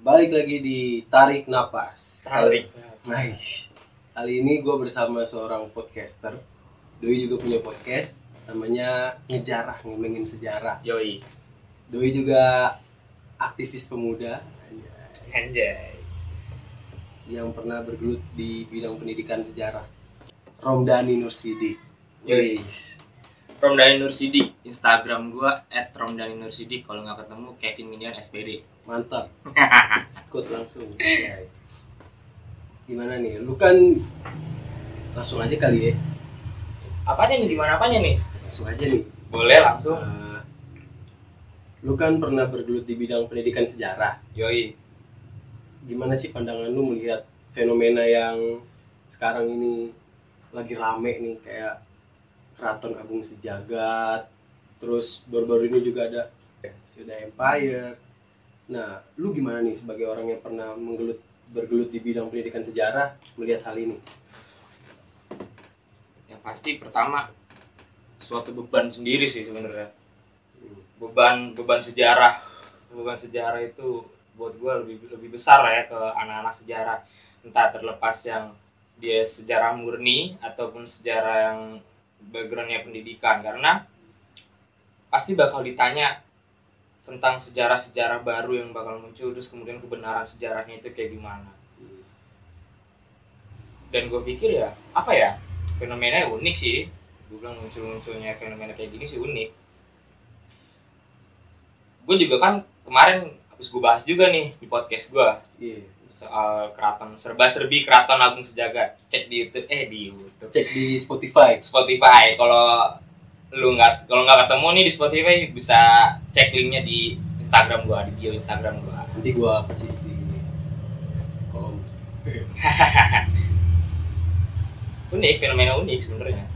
balik lagi di tarik napas. Tarik. Nice. Kali ini gue bersama seorang podcaster. Doi juga punya podcast, namanya Ngejarah, ngomongin sejarah. Yoi. Doi juga aktivis pemuda anjay, Anjay. yang pernah bergelut di bidang pendidikan sejarah. Romdani Nursidik. Yoi. Romdani Nur Sidik. Instagram gua @romdani Nur Sidik. Kalau nggak ketemu Kevin Minion SPD. Mantap. Skut langsung. Gimana nih? Lu kan langsung aja kali ya. apanya nih? Di mana apanya nih? Langsung aja nih. Boleh langsung. Eh, lu kan pernah bergelut di bidang pendidikan sejarah. Yoi. Gimana sih pandangan lu melihat fenomena yang sekarang ini lagi rame nih kayak Keraton Agung Sejagat, terus baru-baru ini juga ada sudah Empire. Nah, lu gimana nih sebagai orang yang pernah menggelut bergelut di bidang pendidikan sejarah melihat hal ini? Yang pasti pertama suatu beban sendiri sih sebenarnya. Beban beban sejarah. Beban sejarah itu buat gua lebih lebih besar ya ke anak-anak sejarah. Entah terlepas yang dia sejarah murni ataupun sejarah yang backgroundnya pendidikan. Karena pasti bakal ditanya tentang sejarah-sejarah baru yang bakal muncul terus kemudian kebenaran sejarahnya itu kayak gimana. Dan gue pikir ya apa ya fenomena unik sih. Gue bilang muncul-munculnya fenomena kayak gini sih unik. Gue juga kan kemarin habis gue bahas juga nih di podcast gue Iya. Soal keraton serba-serbi keraton Agung Sejagat. Cek di YouTube eh di YouTube. Cek di Spotify. Spotify. Kalau lu nggak kalau nggak ketemu nih di Spotify bisa cek linknya di Instagram gua di bio Instagram gua. Nanti gua kasih di kolom. unik fenomena unik sebenarnya.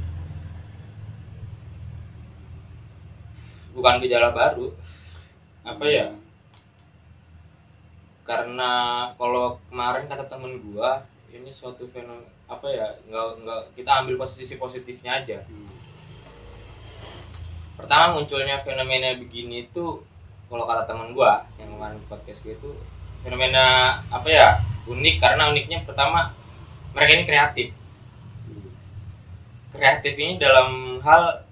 Bukan gejala baru. Apa ya karena kalau kemarin kata temen gua ini suatu fenomena apa ya nggak nggak kita ambil posisi positifnya aja Hmm. pertama munculnya fenomena begini itu kalau kata teman gua yang kemarin di podcast gue itu fenomena apa ya unik karena uniknya pertama mereka ini kreatif kreatif ini dalam hal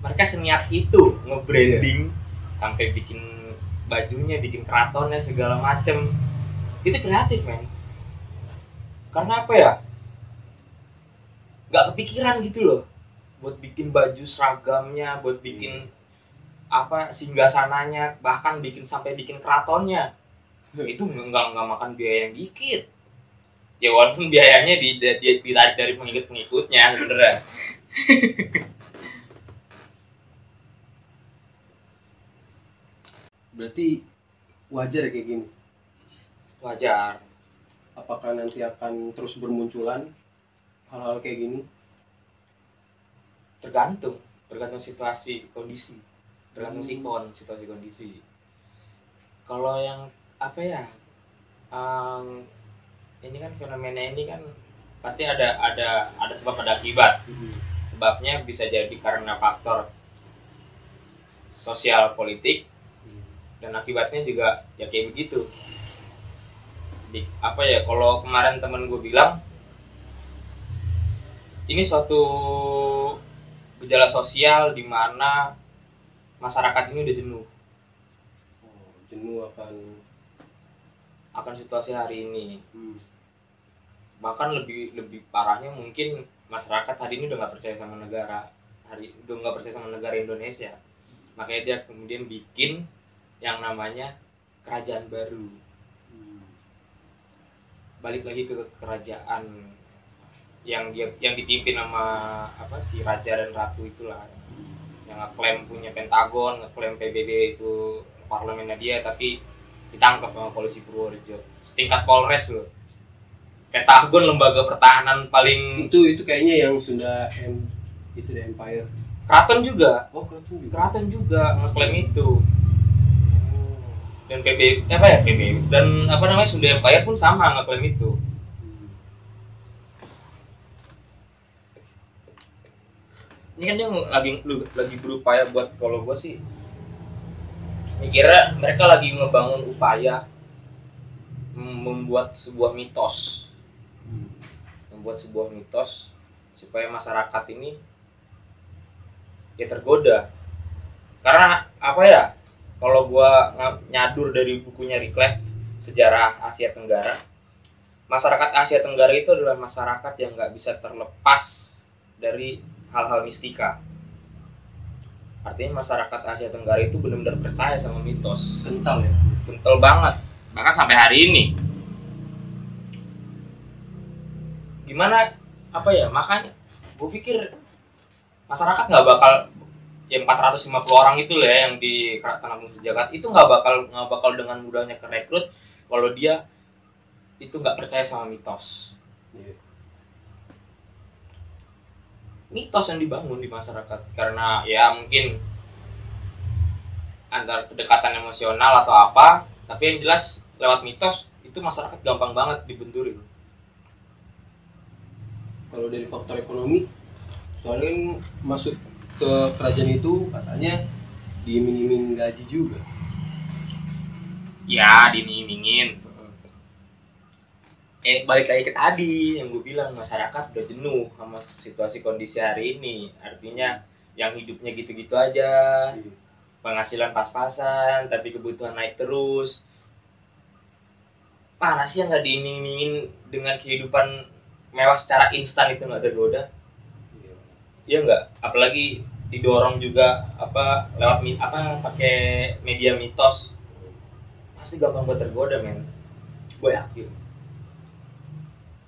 mereka seniat itu nge-branding sampai bikin bajunya bikin keratonnya segala macem. Itu kreatif men. Karena apa ya? Nggak kepikiran gitu loh. Buat bikin baju seragamnya buat bikin apa singgah sananya bahkan bikin sampai bikin keratonnya. Itu nggak nggak makan biaya yang dikit. Ya walaupun biayanya di, di, di- ditarik dari pengikut pengikutnya sebenarnya Berarti wajar ya kayak gini. wajar Apakah nanti akan terus bermunculan hal-hal kayak gini? tergantung tergantung situasi kondisi tergantung Hmm. sikon situasi kondisi kalau yang apa ya em, ini kan fenomena ini kan pasti ada ada ada sebab ada akibat sebabnya bisa jadi karena faktor sosial politik dan akibatnya juga ya kayak begitu. Di, apa ya kalau kemarin temen gue bilang ini suatu gejala sosial di mana masyarakat ini udah jenuh. Oh, jenuh akan akan situasi hari ini. Hmm. bahkan lebih lebih parahnya mungkin masyarakat hari ini udah nggak percaya sama negara. Hari udah nggak percaya sama negara Indonesia. Makanya dia kemudian bikin yang namanya kerajaan baru Hmm. balik lagi ke kerajaan yang dia yang dipimpin sama apa si raja dan ratu itulah yang ngeklaim punya Pentagon, ngeklaim PBB itu parlemennya dia tapi ditangkap sama polisi Purworejo. Setingkat Polres loh. Pentagon lembaga pertahanan paling Itu itu kayaknya yang Sunda M itu the Empire. keraton juga, Oh, keraton juga. keraton juga ngeklaim itu. Dan PB apa ya PB dan apa namanya Sunda Empire pun sama ngeklaim itu. Ini kan dia lagi lu- lagi berupaya buat kalau gue sih mikirnya mereka lagi ngebangun upaya mem- membuat sebuah mitos Hmm. membuat sebuah mitos supaya masyarakat ini ya tergoda karena apa ya kalau gua nga- nyadur dari bukunya Ricklef sejarah Asia Tenggara masyarakat Asia Tenggara itu adalah masyarakat yang nggak bisa terlepas dari hal-hal mistika. Artinya masyarakat Asia Tenggara itu benar-benar percaya sama mitos. Kental ya? Kental banget. Bahkan sampai hari ini. Gimana apa ya makanya gue pikir masyarakat nggak bakal ya 450 orang itu lah ya yang di Keraton Agung Sejagat. Itu nggak bakal nggak bakal dengan mudahnya kerekrut kalau dia itu nggak percaya sama mitos. Iya. mitos yang dibangun di masyarakat. Karena ya mungkin antar kedekatan emosional atau apa tapi yang jelas lewat mitos itu masyarakat gampang banget dibenturin. Kalau dari faktor ekonomi soalnya kan masuk ke kerajaan itu katanya diiming-iming gaji juga. Ya diiming-imingin. Eh balik lagi ke tadi yang gue bilang masyarakat udah jenuh sama situasi kondisi hari ini. Artinya yang hidupnya gitu-gitu aja. Iya. penghasilan pas-pasan tapi kebutuhan naik terus. Mana sih yang nggak diiming-imingin dengan kehidupan mewah secara instan itu nggak tergoda. Iya nggak? Apalagi didorong juga apa lewat apa pakai media mitos. Pasti gampang buat tergoda men. Gue yakin.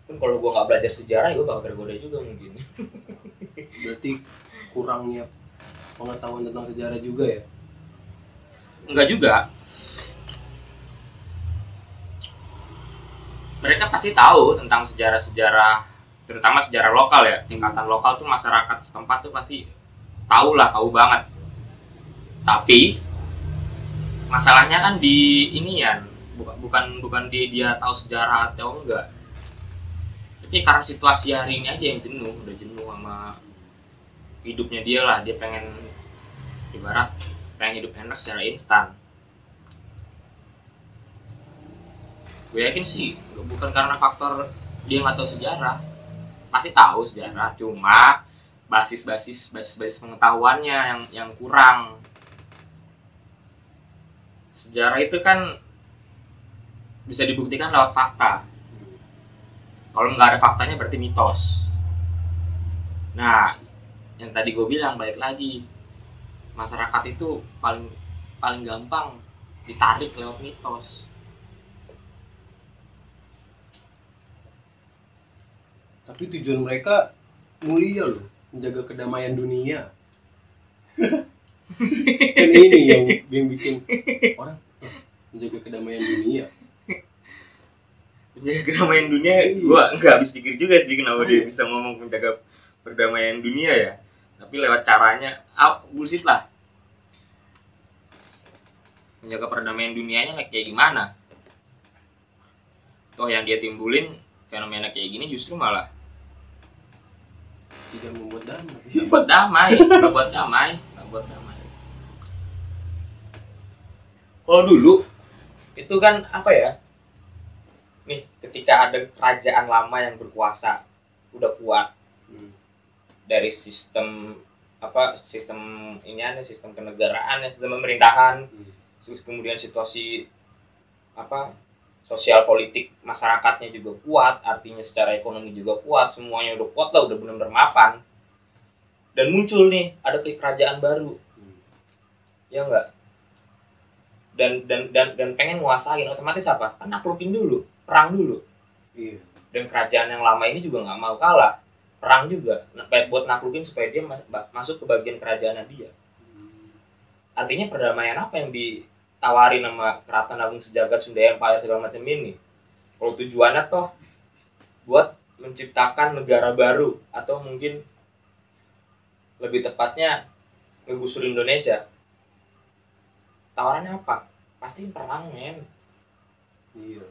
Kan kalau gue nggak belajar sejarah gue bakal tergoda juga mungkin. Berarti kurangnya pengetahuan tentang sejarah juga ya? Enggak juga. Mereka pasti tahu tentang sejarah-sejarah, terutama sejarah lokal ya. Tingkatan lokal tuh masyarakat setempat tuh pasti tahu lah, tahu banget. Tapi masalahnya kan di ini ya, bukan bukan bukan di dia tahu sejarah atau enggak. Tapi karena situasi hari ini aja yang jenuh, udah jenuh sama hidupnya dia lah. Dia pengen ibarat pengen hidup enak secara instan gue yakin sih bukan karena faktor dia nggak tahu sejarah pasti tahu sejarah cuma basis-basis basis-basis pengetahuannya yang yang kurang. Sejarah itu kan bisa dibuktikan lewat fakta. Kalau nggak ada faktanya berarti mitos. Nah yang tadi gue bilang balik lagi. Masyarakat itu paling paling gampang ditarik lewat mitos tapi tujuan mereka mulia loh menjaga kedamaian dunia. Kan ini yang yang bikin orang "Wah, menjaga kedamaian dunia. Menjaga kedamaian dunia Iya. gua nggak habis pikir juga sih kenapa dia bisa ngomong menjaga perdamaian dunia ya. Tapi lewat caranya ah, bullshit lah. Menjaga perdamaian dunianya kayak gimana? Toh yang dia timbulin fenomena kayak gini justru malah tidak membuat damai. Nggak buat damai nggak buat damai nggak buat damai. Kalau dulu itu kan apa ya? Nih ketika ada kerajaan lama yang berkuasa udah kuat. Hmm. dari sistem apa sistem ini ada sistem kenegaraan sistem pemerintahan. Hmm. terus kemudian situasi apa sosial politik masyarakatnya juga kuat artinya secara ekonomi juga kuat semuanya udah kuat lah udah benar-benar mapan. Dan muncul nih ada kayak kerajaan baru. Hmm. ya enggak dan dan dan dan pengen nguasain otomatis apa? Kan naklukin dulu perang dulu. Iya. Dan kerajaan yang lama ini juga nggak mau kalah perang juga. Nah, buat naklukin supaya dia masuk ke bagian kerajaannya dia. Hmm. artinya perdamaian apa yang ditawarin sama keraton agung sejagat Sunda Empire segala macam ini. Kalau tujuannya toh buat menciptakan negara baru atau mungkin lebih tepatnya ngegusur Indonesia. Tawarannya apa? Pasti perang men. Iya.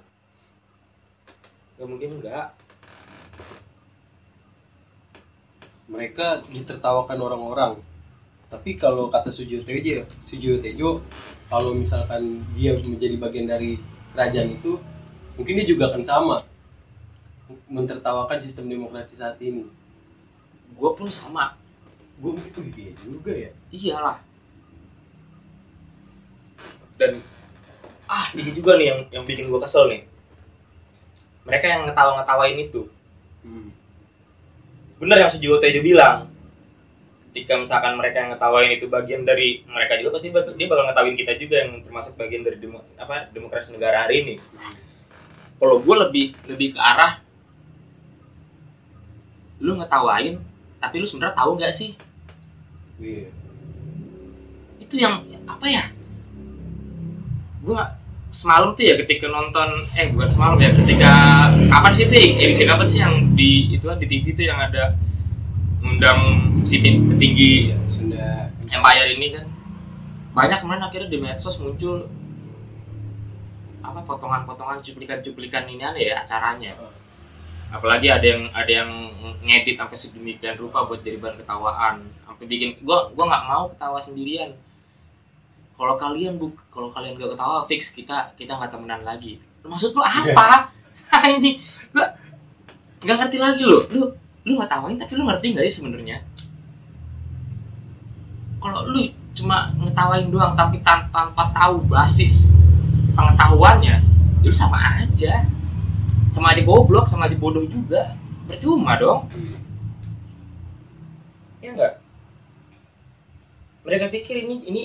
Nggak mungkin enggak mereka ditertawakan orang-orang tapi kalau kata Sujiwo Tejo Sujiwo Tejo kalau misalkan dia menjadi bagian dari kerajaan itu mungkin dia juga akan sama mentertawakan sistem demokrasi saat ini. Gue pun sama. Gue itu dia juga ya. Iyalah. Dan ah ini juga nih yang yang bikin gue kesel nih. Mereka yang ngetawa-ngetawain itu. Hmm. bener yang Sujiwo Tejo bilang ketika misalkan mereka yang ngetawain itu bagian dari mereka juga pasti dia bakal ngetawain kita juga yang termasuk bagian dari demo, apa demokrasi negara hari ini. Kalau gue lebih lebih ke arah lu ngetawain tapi lu sebenarnya tahu nggak sih? Iya. itu yang apa ya? Gua semalam tuh ya ketika nonton eh bukan semalam ya ketika kapan sih ting edisi kapan sih yang di itu di TV tuh yang ada undang si petinggi Iya, Sunda Empire ini kan. Banyak kemarin akhirnya di medsos muncul apa potongan-potongan cuplikan-cuplikan ini ada ya acaranya. Apalagi ada yang ada yang ngedit sampai sedemikian rupa buat jadi bahan ketawaan. Sampai bikin gua gua nggak mau ketawa sendirian. Kalau kalian buk kalau kalian gak ketawa fix kita kita nggak temenan lagi. Maksud lu apa? Anjing. Gua nggak ngerti lagi lo lu lu nggak tawain tapi lu ngerti nggak sih sebenarnya? Kalau lu cuma ngetawain doang tapi tan- tanpa tahu basis pengetahuannya ya lu sama aja. Sama aja goblok sama aja bodoh juga. Percuma dong. Ya enggak mereka pikir ini ini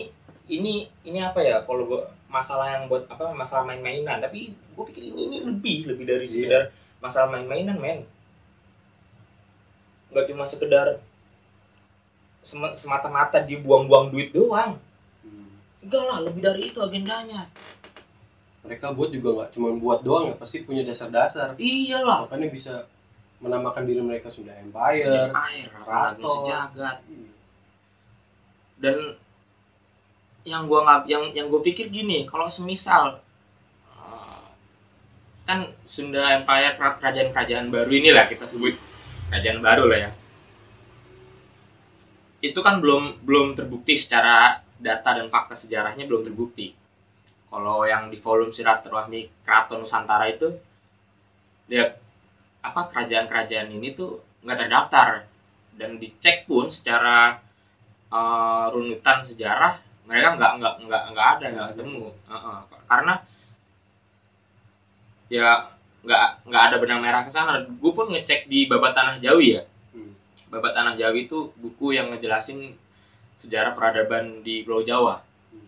ini ini apa ya? Kalau gua masalah yang buat apa masalah main-mainan. Tapi gue pikir ini ini lebih lebih dari Iya. sekedar masalah main-mainan men nggak cuma sekedar sem- semata-mata dibuang-buang duit doang Hmm. enggak lah lebih dari itu agendanya mereka buat juga nggak cuma buat doang ya pasti punya dasar-dasar iyalah makanya bisa menamakan diri mereka Sunda Empire. Raton sejagat Iya. dan yang gua nggak yang yang gue pikir gini kalau semisal eh, kan Sunda Empire kera- kerajaan-kerajaan baru inilah kita sebut kerajaan baru lah ya. Itu kan belum belum terbukti secara data dan fakta sejarahnya belum terbukti. Kalau yang di volume Silaturahmi Keraton Nusantara itu dia apa kerajaan-kerajaan ini tuh nggak terdaftar. Dan dicek pun secara eh, runutan sejarah mereka nggak nggak nggak nggak ada nggak ketemu. Heeh. karena ya nggak nggak ada benang merah ke sana gue pun ngecek di babat tanah Jawi ya Hmm. babat tanah Jawi itu buku yang ngejelasin sejarah peradaban di Pulau Jawa Hmm.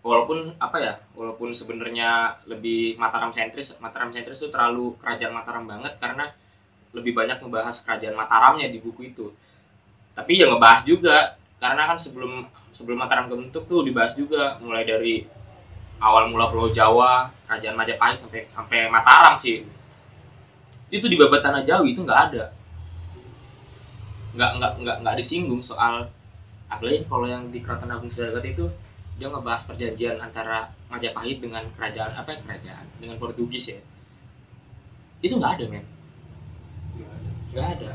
walaupun apa ya walaupun sebenarnya lebih Mataram sentris Mataram sentris itu terlalu kerajaan Mataram banget karena lebih banyak ngebahas kerajaan Mataramnya di buku itu tapi ya ngebahas juga karena kan sebelum sebelum Mataram kebentuk tuh dibahas juga mulai dari awal mula Pulau Jawa kerajaan Majapahit sampai sampai Mataram sih. Itu di babat tanah Jawi itu nggak ada. Nggak nggak nggak nggak disinggung soal apalagi kalau yang di Keraton Agung Sejagat itu dia ngebahas perjanjian antara Majapahit dengan kerajaan apa ya kerajaan? Dengan Portugis ya. Itu nggak ada men. Nggak ada. nggak ada.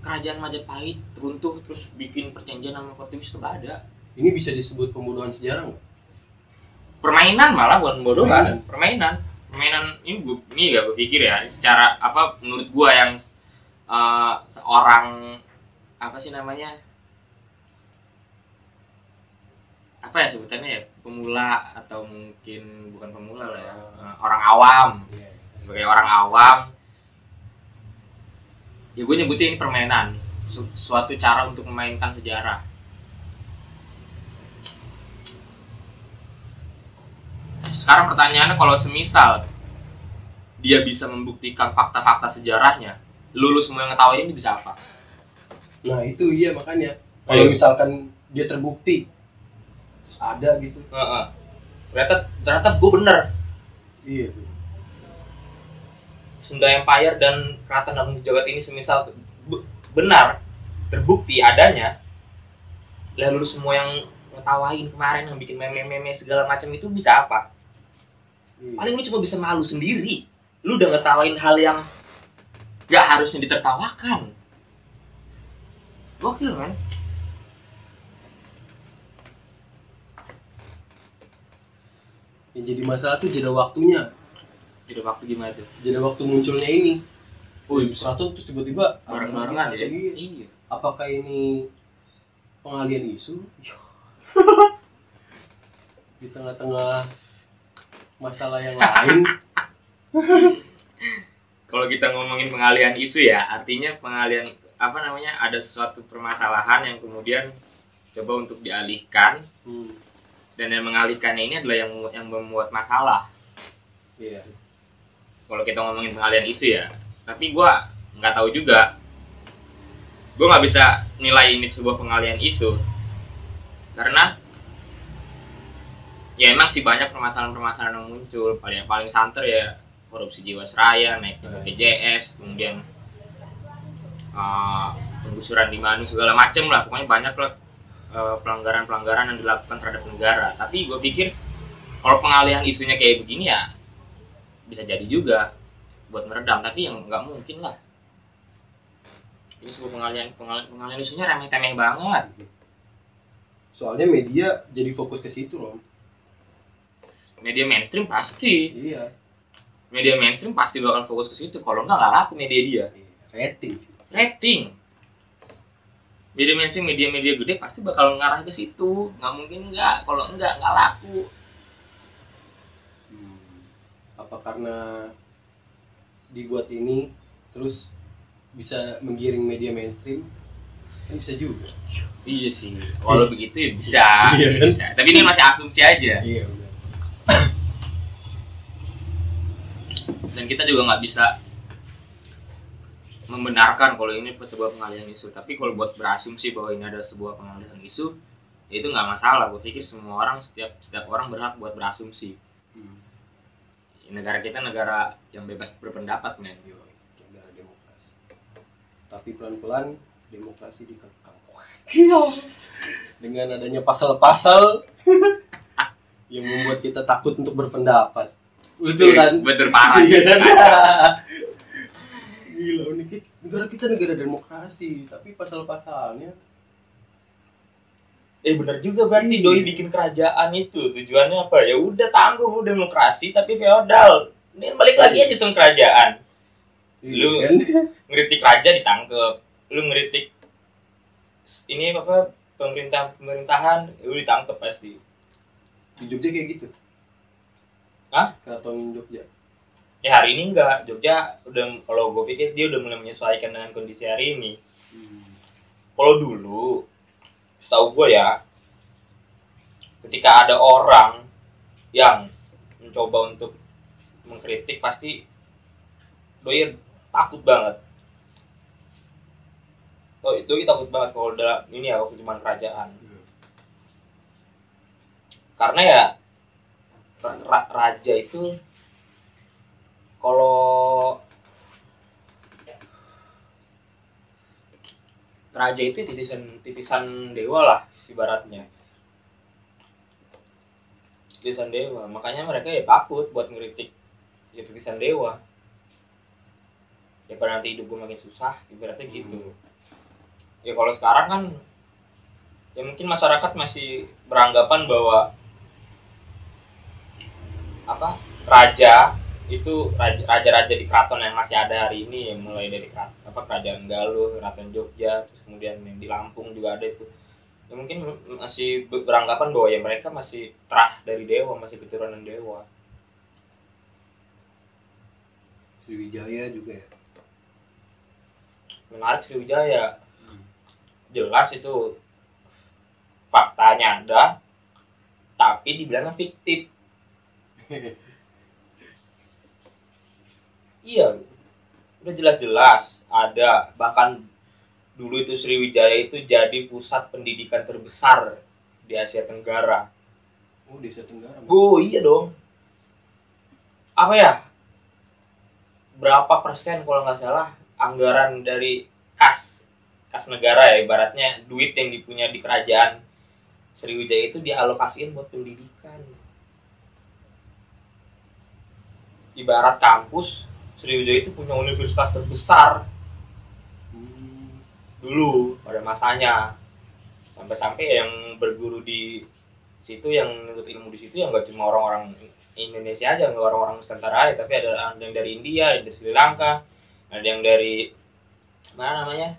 Kerajaan Majapahit runtuh terus bikin perjanjian sama Portugis itu nggak ada ini bisa disebut pembunuhan sejarah nggak? Permainan malah bukan bodoh Permainan. permainan. Permainan ini gue ini gak gue pikir ya. Secara apa menurut gue yang eh, seorang apa sih namanya? Apa ya sebutannya ya? Pemula atau mungkin bukan pemula lah ya. Eh, orang awam. Iya. sebagai orang awam. Ya gue nyebutnya ini permainan. Su- suatu cara untuk memainkan sejarah sekarang pertanyaannya kalau semisal dia bisa membuktikan fakta-fakta sejarahnya lulus semua yang ngetawain ini bisa apa nah itu iya makanya kalau Ayo. misalkan dia terbukti terus ada gitu Heeh. ternyata ternyata gue bener iya tuh Sunda Empire dan Keraton Agung Sejagat ini semisal be- benar terbukti adanya lalu semua yang ngetawain kemarin yang bikin meme-meme segala macam itu bisa apa? Iya. Paling lu cuma bisa malu sendiri. Lu udah ngetawain hal yang gak harusnya ditertawakan. Gokil kan? yang jadi masalah tuh jeda waktunya Jadi waktu gimana tuh? jeda waktu munculnya ini Wih, Keraton terus tiba-tiba bareng-barengan ya? Iya. apakah ini pengalian isu di tengah-tengah masalah yang lain. Kalau kita ngomongin pengalian isu ya, artinya pengalian apa namanya ada suatu permasalahan yang kemudian coba untuk dialihkan. Hmm, dan yang mengalihkannya ini adalah yang yang membuat masalah. iya. Kalau kita ngomongin pengalian isu ya, tapi gua nggak tahu juga. Gua nggak bisa nilai ini sebuah pengalian isu. Karena ya emang sih banyak permasalahan-permasalahan yang muncul. Paling paling santer ya korupsi jiwasraya, naiknya. BPJS, kemudian uh, penggusuran di Manu segala macem lah. Pokoknya banyak lah uh, pelanggaran-pelanggaran yang dilakukan terhadap negara. Tapi gue pikir kalau pengalihan isunya kayak begini ya bisa jadi juga buat meredam. Tapi yang nggak mungkin lah. Ini sebuah pengalihan pengalihan, pengalihan isunya remeh-temeh banget. soalnya media jadi fokus ke situ loh Media mainstream pasti, iya. Media mainstream pasti bakal fokus ke situ. Kalau nggak nggak laku media dia. rating sih. Rating. Media mainstream media-media gede pasti bakal ngarah ke situ. Nggak mungkin nggak. Kalau enggak nggak laku. Hmm. apa karena dibuat ini terus bisa menggiring media mainstream? Kan bisa juga. Iya sih. Kalau begitu ya bisa, Iya kan? bisa. Tapi ini masih asumsi aja. Iya dan kita juga nggak bisa membenarkan kalau ini sebuah pengalihan isu. Tapi kalau buat berasumsi bahwa ini ada sebuah pengalihan isu ya itu nggak masalah. Gue pikir semua orang setiap setiap orang berhak buat berasumsi. Hmm. negara kita negara yang bebas berpendapat men. Yo, negara demokrasi. Tapi pelan-pelan demokrasi dikekang. Dengan adanya pasal-pasal yang membuat kita takut untuk berpendapat betul kan betul parah Iya. Gila, ini ki- negara kita negara demokrasi, tapi pasal-pasalnya Eh benar juga berarti Iya. doi bikin kerajaan itu tujuannya apa? Ya udah tanggung lu demokrasi tapi feodal. Ini balik lagi ya sistem kerajaan. Lu- Iya kan? Ngeritik raja ditangkep. Lu ngeritik ini apa pemerintah pemerintahan lu ditangkep pasti. Di Jogja kayak gitu. Hah? Keraton Jogja. Ya hari ini enggak. Jogja udah kalau gue pikir dia udah mulai menyesuaikan dengan kondisi hari ini. Kalau dulu setahu gue ya ketika ada orang yang mencoba untuk mengkritik pasti doi takut banget doi, doi takut banget kalau dalam ini ya waktu zaman kerajaan karena ya ra- ra- raja itu kalau raja itu titisan titisan dewa lah ibaratnya. Titisan dewa makanya mereka ya takut buat ngeritik ya titisan dewa. Ya pada nanti hidup gue makin susah ibaratnya gitu. Ya kalau sekarang kan ya mungkin masyarakat masih beranggapan bahwa apa raja itu raja- raja-raja di keraton yang masih ada hari ini ya mulai dari kerat- apa kerajaan Galuh, keraton Jogja, terus kemudian yang di Lampung juga ada itu. Ya mungkin masih ber- beranggapan bahwa ya mereka masih terah dari dewa, masih keturunan dewa. Sriwijaya juga ya. Menarik Sriwijaya. Jelas itu faktanya ada, tapi dibilangnya fiktif. Iya, udah jelas-jelas ada. Bahkan dulu itu Sriwijaya itu jadi pusat pendidikan terbesar di Asia Tenggara. Oh, Desa Tenggara. Oh iya dong. Apa ya? Berapa persen kalau nggak salah anggaran dari kas kas negara ya ibaratnya duit yang dipunya di kerajaan Sriwijaya itu dialokasiin buat pendidikan. Ibarat kampus Sriwijaya itu punya universitas terbesar. Dulu pada masanya. Sampai-sampai yang berguru di situ yang menurut ilmu di situ yang nggak cuma orang-orang Indonesia aja nggak orang-orang Nusantara aja tapi ada yang dari India ada dari Sri Lanka ada yang dari mana namanya?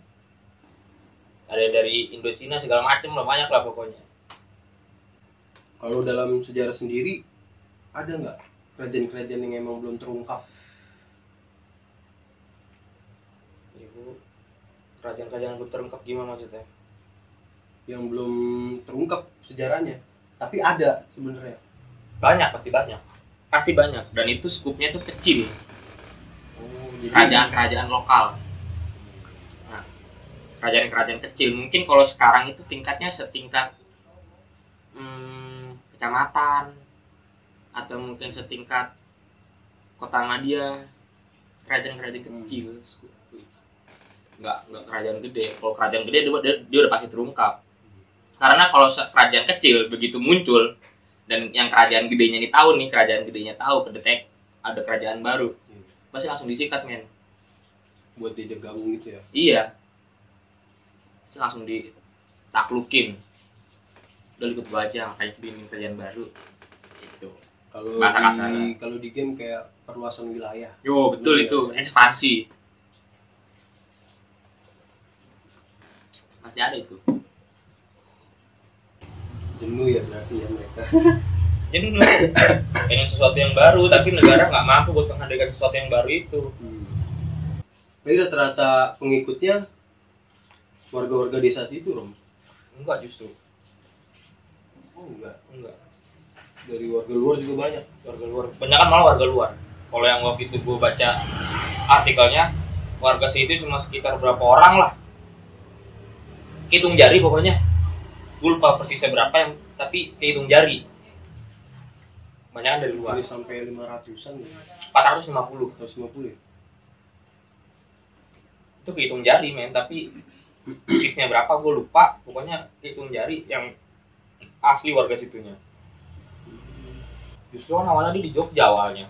Ada dari Indochina segala macam lah banyak lah pokoknya. Kalau dalam sejarah sendiri ada nggak kerajaan-kerajaan yang emang belum terungkap? Ibu kerajaan-kerajaan belum terungkap gimana maksudnya? Yang belum terungkap sejarahnya, tapi ada sebenarnya. banyak pasti banyak. Pasti banyak. Dan itu skupnya tuh kecil. Oh, jadi kerajaan-kerajaan lokal. Nah, kerajaan-kerajaan kecil. Mungkin kalau sekarang itu tingkatnya setingkat hmm, kecamatan atau mungkin setingkat kota Madia kerajaan-kerajaan Hmm. kecil nggak nggak kerajaan gede. Kalau kerajaan gede dia, dia, dia udah pasti terungkap. Karena kalau kerajaan kecil begitu muncul dan yang kerajaan gedenya ini tahu nih kerajaan gedenya tahu kedetek ada kerajaan baru Hmm. pasti langsung disikat men. Buat diajak gabung gitu ya. iya. Pasti langsung ditaklukin udah ikut baca makanya segini kerjaan baru Kalau Bahasa di kasarnya. kalau di game kayak perluasan wilayah. yo betul Iya. itu ekspansi pasti ada itu Jenuh ya berarti ya mereka. jenuh pengen sesuatu yang baru tapi negara nggak mampu buat menghadirkan sesuatu yang baru itu Hmm. Jadi rata-rata pengikutnya warga-warga desa situ, Rom. enggak justru Oh enggak, enggak dari warga luar juga banyak. warga luar. Banyak kan malah warga luar. Kalau yang waktu itu gue baca artikelnya warga situ cuma sekitar berapa orang lah. Hitung jari pokoknya. Gue lupa persisnya berapa yang tapi hitung jari. Banyak dari luar. Jadi sampai 500-an ya. 450 150 ya. itu kehitung jari men. Tapi persisnya berapa gue lupa. Pokoknya hitung jari yang asli warga situnya justru kan awalnya dia di Jogja awalnya.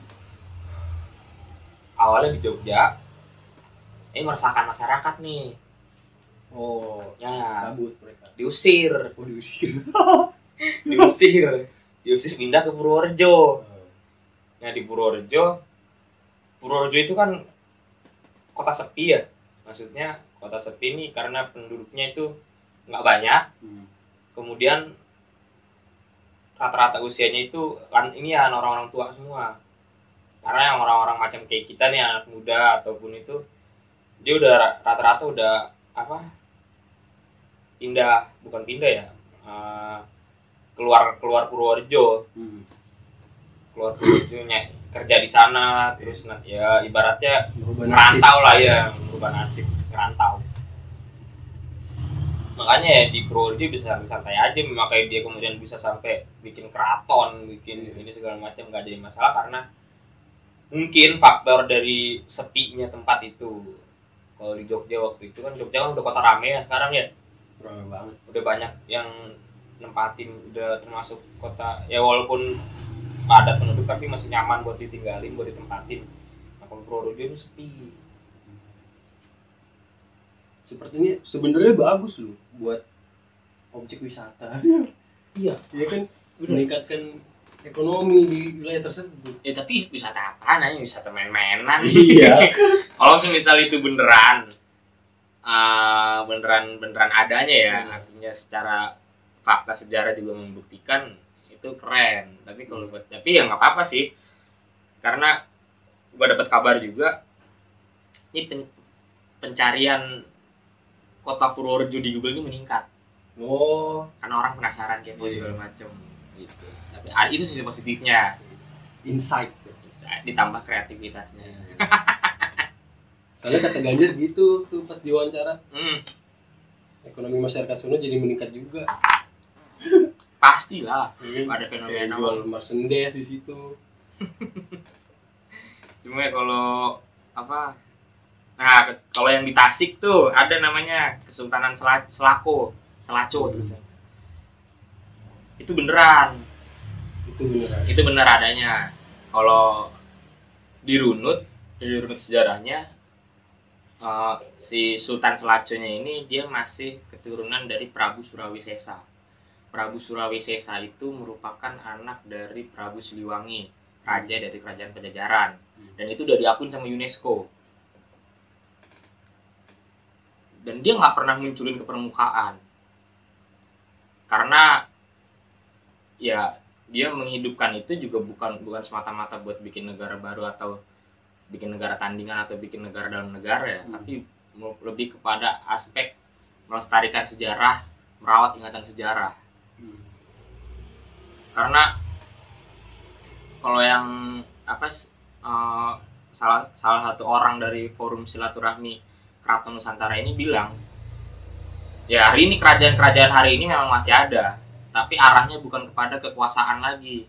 Awalnya di Jogja ini meresahkan masyarakat nih. Oh, ya. kabut mereka. diusir. Oh, diusir. diusir. Diusir pindah ke Purworejo. Nah di Purworejo Purworejo itu kan kota sepi ya. Maksudnya kota sepi ini karena penduduknya itu nggak banyak. Hmm. kemudian rata-rata usianya itu kan ini ya orang-orang tua semua karena yang orang-orang macam kayak kita nih anak muda ataupun itu dia udah ra- rata-rata udah apa pindah bukan pindah ya eh, keluar keluar Purworejo Hmm. keluar Purworejo kerja di sana terus na- ya ibaratnya Merubah nasib. merantau lah ya merubah nasib merantau makanya ya di Purworejo bisa santai aja makanya dia kemudian bisa sampai bikin keraton bikin Iya. ini segala macam nggak jadi masalah karena mungkin faktor dari sepinya tempat itu kalau di Jogja waktu itu kan Jogja kan udah kota rame ya sekarang ya Ramai banget. udah banyak yang nempatin udah termasuk kota ya walaupun padat penduduk tapi masih nyaman buat ditinggalin buat ditempatin nah kalau Purworejo itu sepi Sepertinya sebenarnya bagus loh buat objek wisata. Iya, iya kan meningkatkan ekonomi di wilayah tersebut. ya tapi wisata apa nanya wisata main-mainan Iya. kalau misal itu beneran eh, beneran beneran adanya ya Hmm. artinya secara fakta sejarah juga membuktikan itu keren tapi kalau buat tapi ya nggak apa-apa sih karena gua dapat kabar juga ini pen- pencarian kota Purworejo di Google ini meningkat Oh, karena orang penasaran kepo Iya. segala macem gitu tapi ah, itu sisi positifnya insight. bisa ditambah kreativitasnya Soalnya kata Ganjar gitu tuh pas diwawancara hmm, ekonomi masyarakat sono jadi meningkat juga. pastilah kan? ada Kayak fenomena jual merchandise di situ. cuma ya kalau apa nah kalau yang di Tasik tuh ada namanya Kesultanan Sela- Selako Selaco Hmm. terusnya itu beneran Itu beneran. itu bener adanya kalau dirunut di runut sejarahnya eh, si Sultan Selaconya ini dia masih keturunan dari Prabu Surawi Sesa Prabu Surawisesa itu merupakan anak dari Prabu Siliwangi, raja dari kerajaan Pajajaran. Dan itu udah diakui sama UNESCO. Dan dia nggak pernah munculin ke permukaan. Karena ya dia menghidupkan itu juga bukan bukan semata-mata buat bikin negara baru atau bikin negara tandingan atau bikin negara dalam negara ya, Hmm. tapi lebih kepada aspek melestarikan sejarah, merawat ingatan sejarah. Hmm. Karena kalau yang apa eh, salah salah satu orang dari forum silaturahmi Keraton Nusantara ini bilang, ya hari ini kerajaan-kerajaan hari ini memang masih ada, tapi arahnya bukan kepada kekuasaan lagi.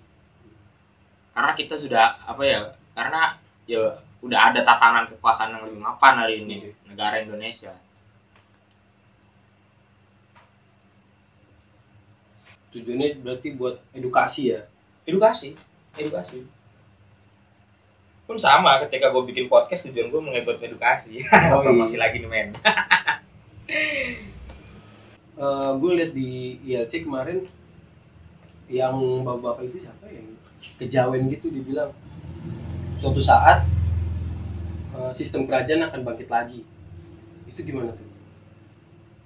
Karena kita sudah apa ya? Karena ya udah ada tatanan kekuasaan yang lebih mapan hari ini Iya. negara Indonesia. tujuannya berarti buat edukasi ya edukasi edukasi pun sama ketika gue bikin podcast tujuan gue mengebat edukasi. Oh, promosi iya. lagi nih men. Gue lihat di ILC kemarin yang bapak-bapak itu siapa ya? Yang kejawen gitu dibilang. Suatu saat eh, sistem kerajaan akan bangkit lagi. Itu gimana tuh?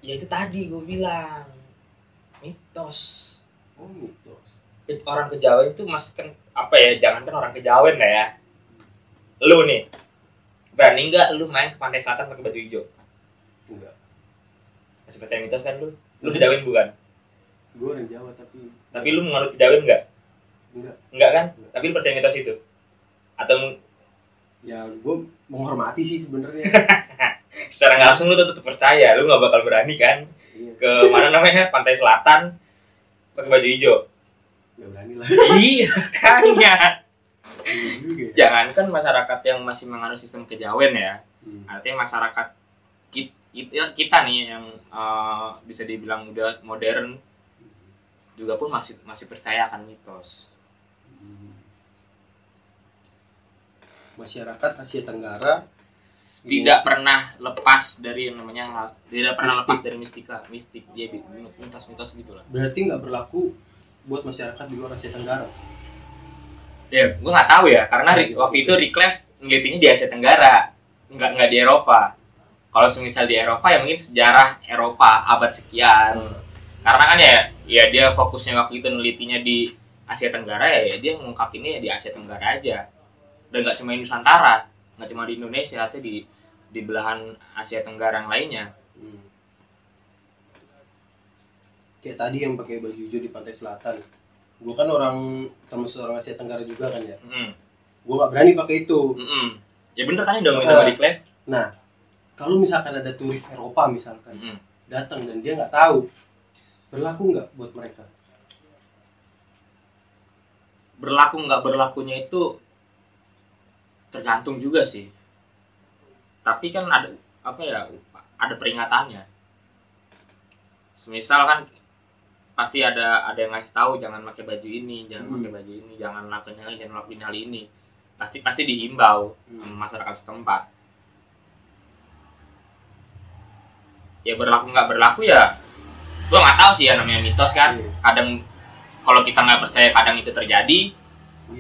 Ya itu tadi gue bilang. Mitos. Oh mitos. Orang kejawen itu mas kan apa ya jangan kan orang kejawen lah ya lu nih. Berani nggak lu main ke pantai selatan pakai baju hijau? Enggak. Masih percaya mitos kan lu? Lu kejawen bukan? Gue orang Jawa tapi tapi lu menganut kejawen nggak? Enggak. Nggak kan? Tapi lu percaya mitos itu? Atau ya gue menghormati sih sebenarnya. Secara nggak langsung lu tetap percaya lu nggak bakal berani kan? Iya ke mana namanya? Pantai selatan pakai baju hijau. Nggak berani lah. Iya juga ya. Jangankan masyarakat yang masih menganut sistem kejawen ya Hmm. artinya masyarakat kita, kita nih yang eh, bisa dibilang udah modern juga pun masih masih percaya akan mitos Hmm. masyarakat Asia Tenggara tidak pernah lepas dari yang namanya tidak pernah Mistik. lepas dari mistika mistik dia mitos-mitos gitulah berarti nggak berlaku buat masyarakat di luar Asia Tenggara ya gue nggak tahu ya karena waktu itu Reclef ngelitinya di Asia Tenggara nggak nggak di Eropa kalau semisal di Eropa ya mungkin sejarah Eropa abad sekian karena kan ya ya dia fokusnya waktu itu nelitinya di Asia Tenggara ya, ya dia mengungkapinnya ya di Asia Tenggara aja dan nggak cuma di Nusantara nggak cuma di Indonesia atau di di belahan Asia Tenggara yang lainnya Hmm. Kayak tadi yang pakai baju hijau di pantai selatan. Gue kan orang termasuk orang Asia Tenggara juga kan ya. Mm, Gue nggak berani pakai itu. mm-mm. ya bener kan udah ngomongin Ah. sama Nah, kalau misalkan ada turis Eropa misalkan Mm-mm. datang dan dia nggak tahu, berlaku nggak buat mereka? berlaku nggak berlakunya itu tergantung juga sih tapi kan ada apa ya ada peringatannya semisal kan pasti ada ada yang ngasih tahu jangan pakai baju ini jangan Hmm. pakai baju ini jangan lakukan hal ini jangan lakukan hal ini pasti pasti dihimbau Hmm. masyarakat setempat ya berlaku nggak berlaku ya gua nggak tahu sih ya namanya mitos kan Iya. kadang kalau kita nggak percaya kadang itu terjadi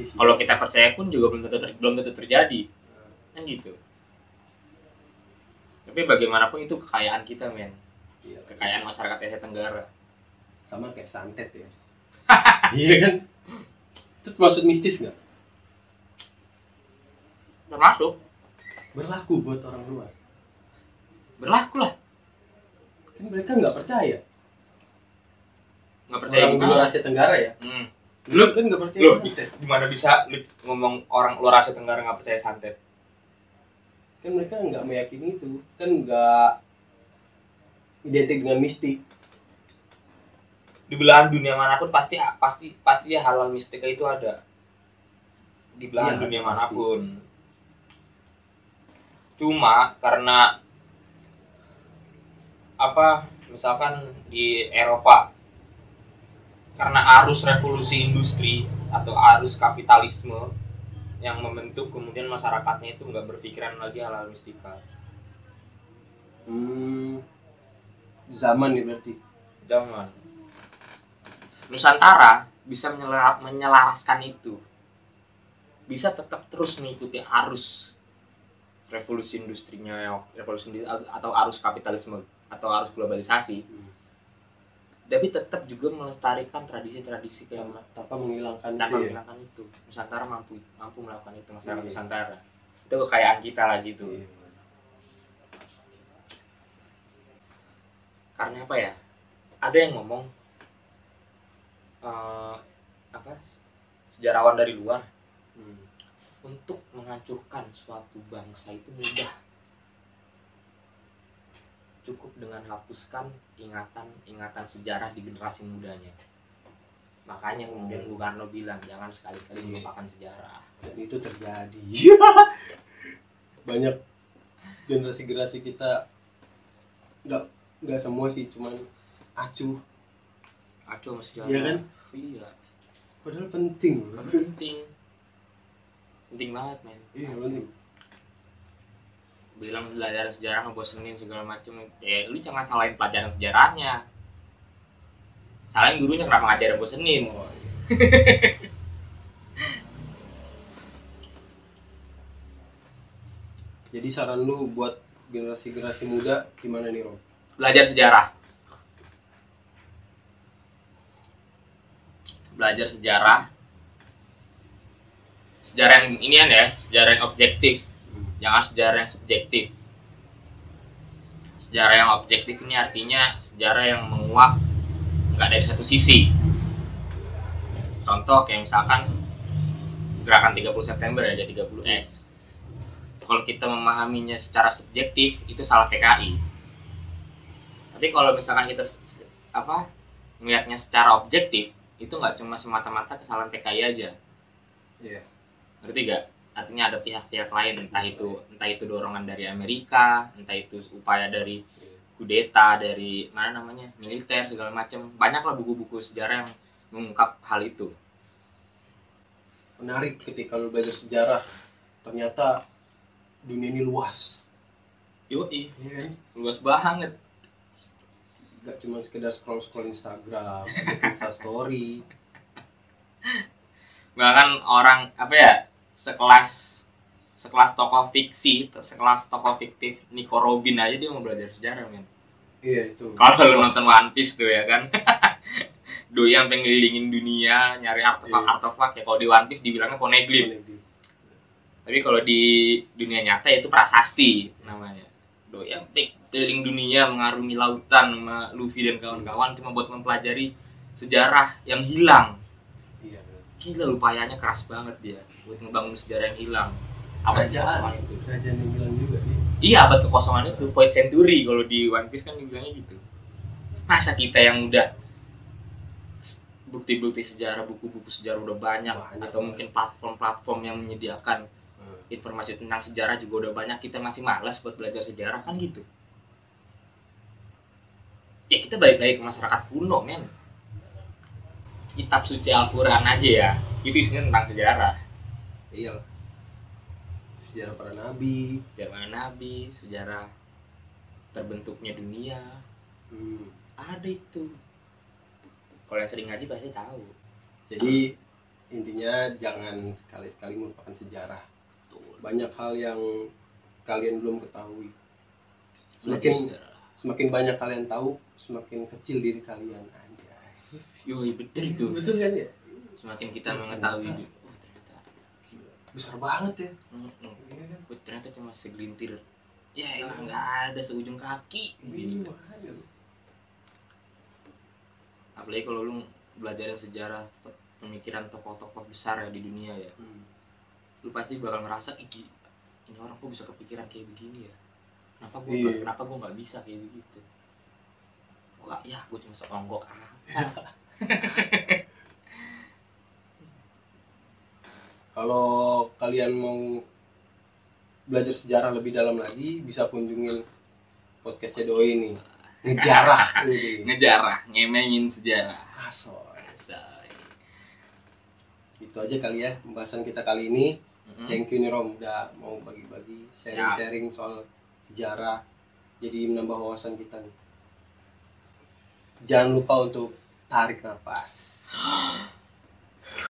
sih. kalau kita percaya pun juga belum tentu ter- belum tentu terjadi kan gitu tapi bagaimanapun itu kekayaan kita men Iya. kekayaan masyarakat Asia Tenggara sama kayak santet ya. iya kan? Itu maksud mistis nggak? termasuk Berlaku buat orang luar. berlaku lah Kan mereka nggak percaya. nggak percaya orang di luar Asia Tenggara ya. hmm. Lu kan nggak percaya Lu. santet. gimana bisa lu ngomong orang luar Asia Tenggara nggak percaya santet Kan mereka nggak meyakini itu. Kan nggak identik dengan mistik. Di belahan dunia mana pun pasti pasti pasti ya hal-hal mistika itu ada di belahan Iya, dunia pasti. mana pun cuma karena apa misalkan di Eropa karena arus revolusi industri atau arus kapitalisme yang membentuk kemudian masyarakatnya itu nggak berpikiran lagi hal-hal mistika Hmm. Zaman nih berarti. jangan Nusantara bisa menyela- menyelaraskan itu bisa tetap terus mengikuti arus revolusi industrinya revolusi industri atau arus kapitalisme atau arus globalisasi Hmm. tapi tetap juga melestarikan tradisi-tradisi kayak tanpa menghilangkan tanpa itu ya. menghilangkan itu Nusantara mampu mampu melakukan itu masyarakat Iya. Nusantara itu kekayaan kita lagi tuh Iya. karena apa ya ada yang ngomong eh, apa? Sejarawan dari luar. Hmm. untuk menghancurkan suatu bangsa itu mudah. Cukup dengan hapuskan ingatan-ingatan sejarah di generasi mudanya. Makanya kemudian Bung Karno bilang jangan sekali-kali Iya. melupakan sejarah. Dan itu terjadi. Banyak generasi-generasi kita nggak nggak semua sih cuman acuh. Acuh sama sejarah. Iya kan? Iya. Padahal penting loh. Penting. Penting banget men. Iya penting. Bilang belajar sejarah ngebosenin segala macem. Ya lu jangan salahin pelajaran sejarahnya. Salahin gurunya kenapa ngajarin bosenin Oh, iya. jadi saran lu buat generasi-generasi muda gimana nih Rom? belajar sejarah belajar sejarah. Sejarah yang inian ya sejarah yang objektif. Jangan sejarah yang subjektif. Sejarah yang objektif ini artinya sejarah yang menguak nggak dari satu sisi. Contoh kayak misalkan gerakan 30 September ya 30 S. Kalau kita memahaminya secara subjektif itu salah PKI tapi kalau misalkan kita apa melihatnya secara objektif itu nggak cuma semata-mata kesalahan PKI aja Iya. ngerti gak? Artinya ada pihak-pihak lain, entah itu entah itu dorongan dari Amerika, entah itu upaya dari kudeta, dari mana namanya militer segala macam. Banyaklah buku-buku sejarah yang mengungkap hal itu. menarik ketika lu belajar sejarah ternyata dunia ini luas Yoi, iya kan luas banget. Nggak cuma sekedar scroll scroll Instagram Insta story Bahkan orang apa ya sekelas sekelas tokoh fiksi, sekelas tokoh fiktif Nico Robin aja dia mau belajar sejarah men. iya itu Kalau lu nonton One Piece tuh ya kan. Doyan pengen ngelilingin dunia, nyari artefak-artefak ya kalau di One Piece dibilangnya poneglyph. Tapi kalau di dunia nyata itu prasasti namanya. Doyan pengen keliling dunia mengarungi lautan sama Luffy dan kawan-kawan cuma buat mempelajari sejarah yang hilang. iya Gila upayanya keras banget dia buat ngebangun sejarah yang hilang. Abad Kerajaan. kekosongan itu. kerajaan yang bilang juga iya Iya abad kekosongan itu void century kalau di One Piece kan dibilangnya gitu. Masa kita yang udah bukti-bukti sejarah, buku-buku sejarah udah banyak, Banyak atau mungkin platform-platform yang menyediakan Hmm. informasi tentang sejarah juga udah banyak, kita masih malas buat belajar sejarah kan gitu. Ya kita balik lagi ke masyarakat kuno men. Kitab suci Al-Quran aja ya, itu isinya tentang sejarah. iya. Sejarah para nabi. Sejarah Nabi, sejarah terbentuknya dunia, Hmm. ada itu. Kalau yang sering ngaji pasti tahu. Jadi intinya jangan sekali-sekali melupakan sejarah. Banyak hal yang kalian belum ketahui. Semakin- sejarah. Semakin banyak kalian tahu semakin kecil diri kalian anjay yoi betul itu betul kan ya semakin kita Ternyata. mengetahui du- oh ternyata Gila, besar banget ya. Iya kan? Oh, ternyata cuma segelintir ya elah nggak ada seujung kaki Iya, Gila. makanya. apalagi kalau lu belajar sejarah pemikiran tokoh-tokoh besar ya di dunia ya Hmm. lu pasti bakal ngerasa "Ih, gi- ini orang kok bisa kepikiran kayak begini ya kenapa gue Iya. kenapa gue nggak bisa kayak begitu gua ya gue cuma seonggok apa Kalau kalian mau belajar sejarah lebih dalam lagi, bisa kunjungin podcastnya Doi ini. Ngejarah. Ngejarah ngemengin sejarah Asoy. Say. Itu aja kali ya pembahasan kita kali ini. Mm-mm. Thank you nih Rom udah mau bagi-bagi sharing-sharing soal sejarah. Jadi menambah wawasan kita nih. Jangan lupa untuk tarik nafas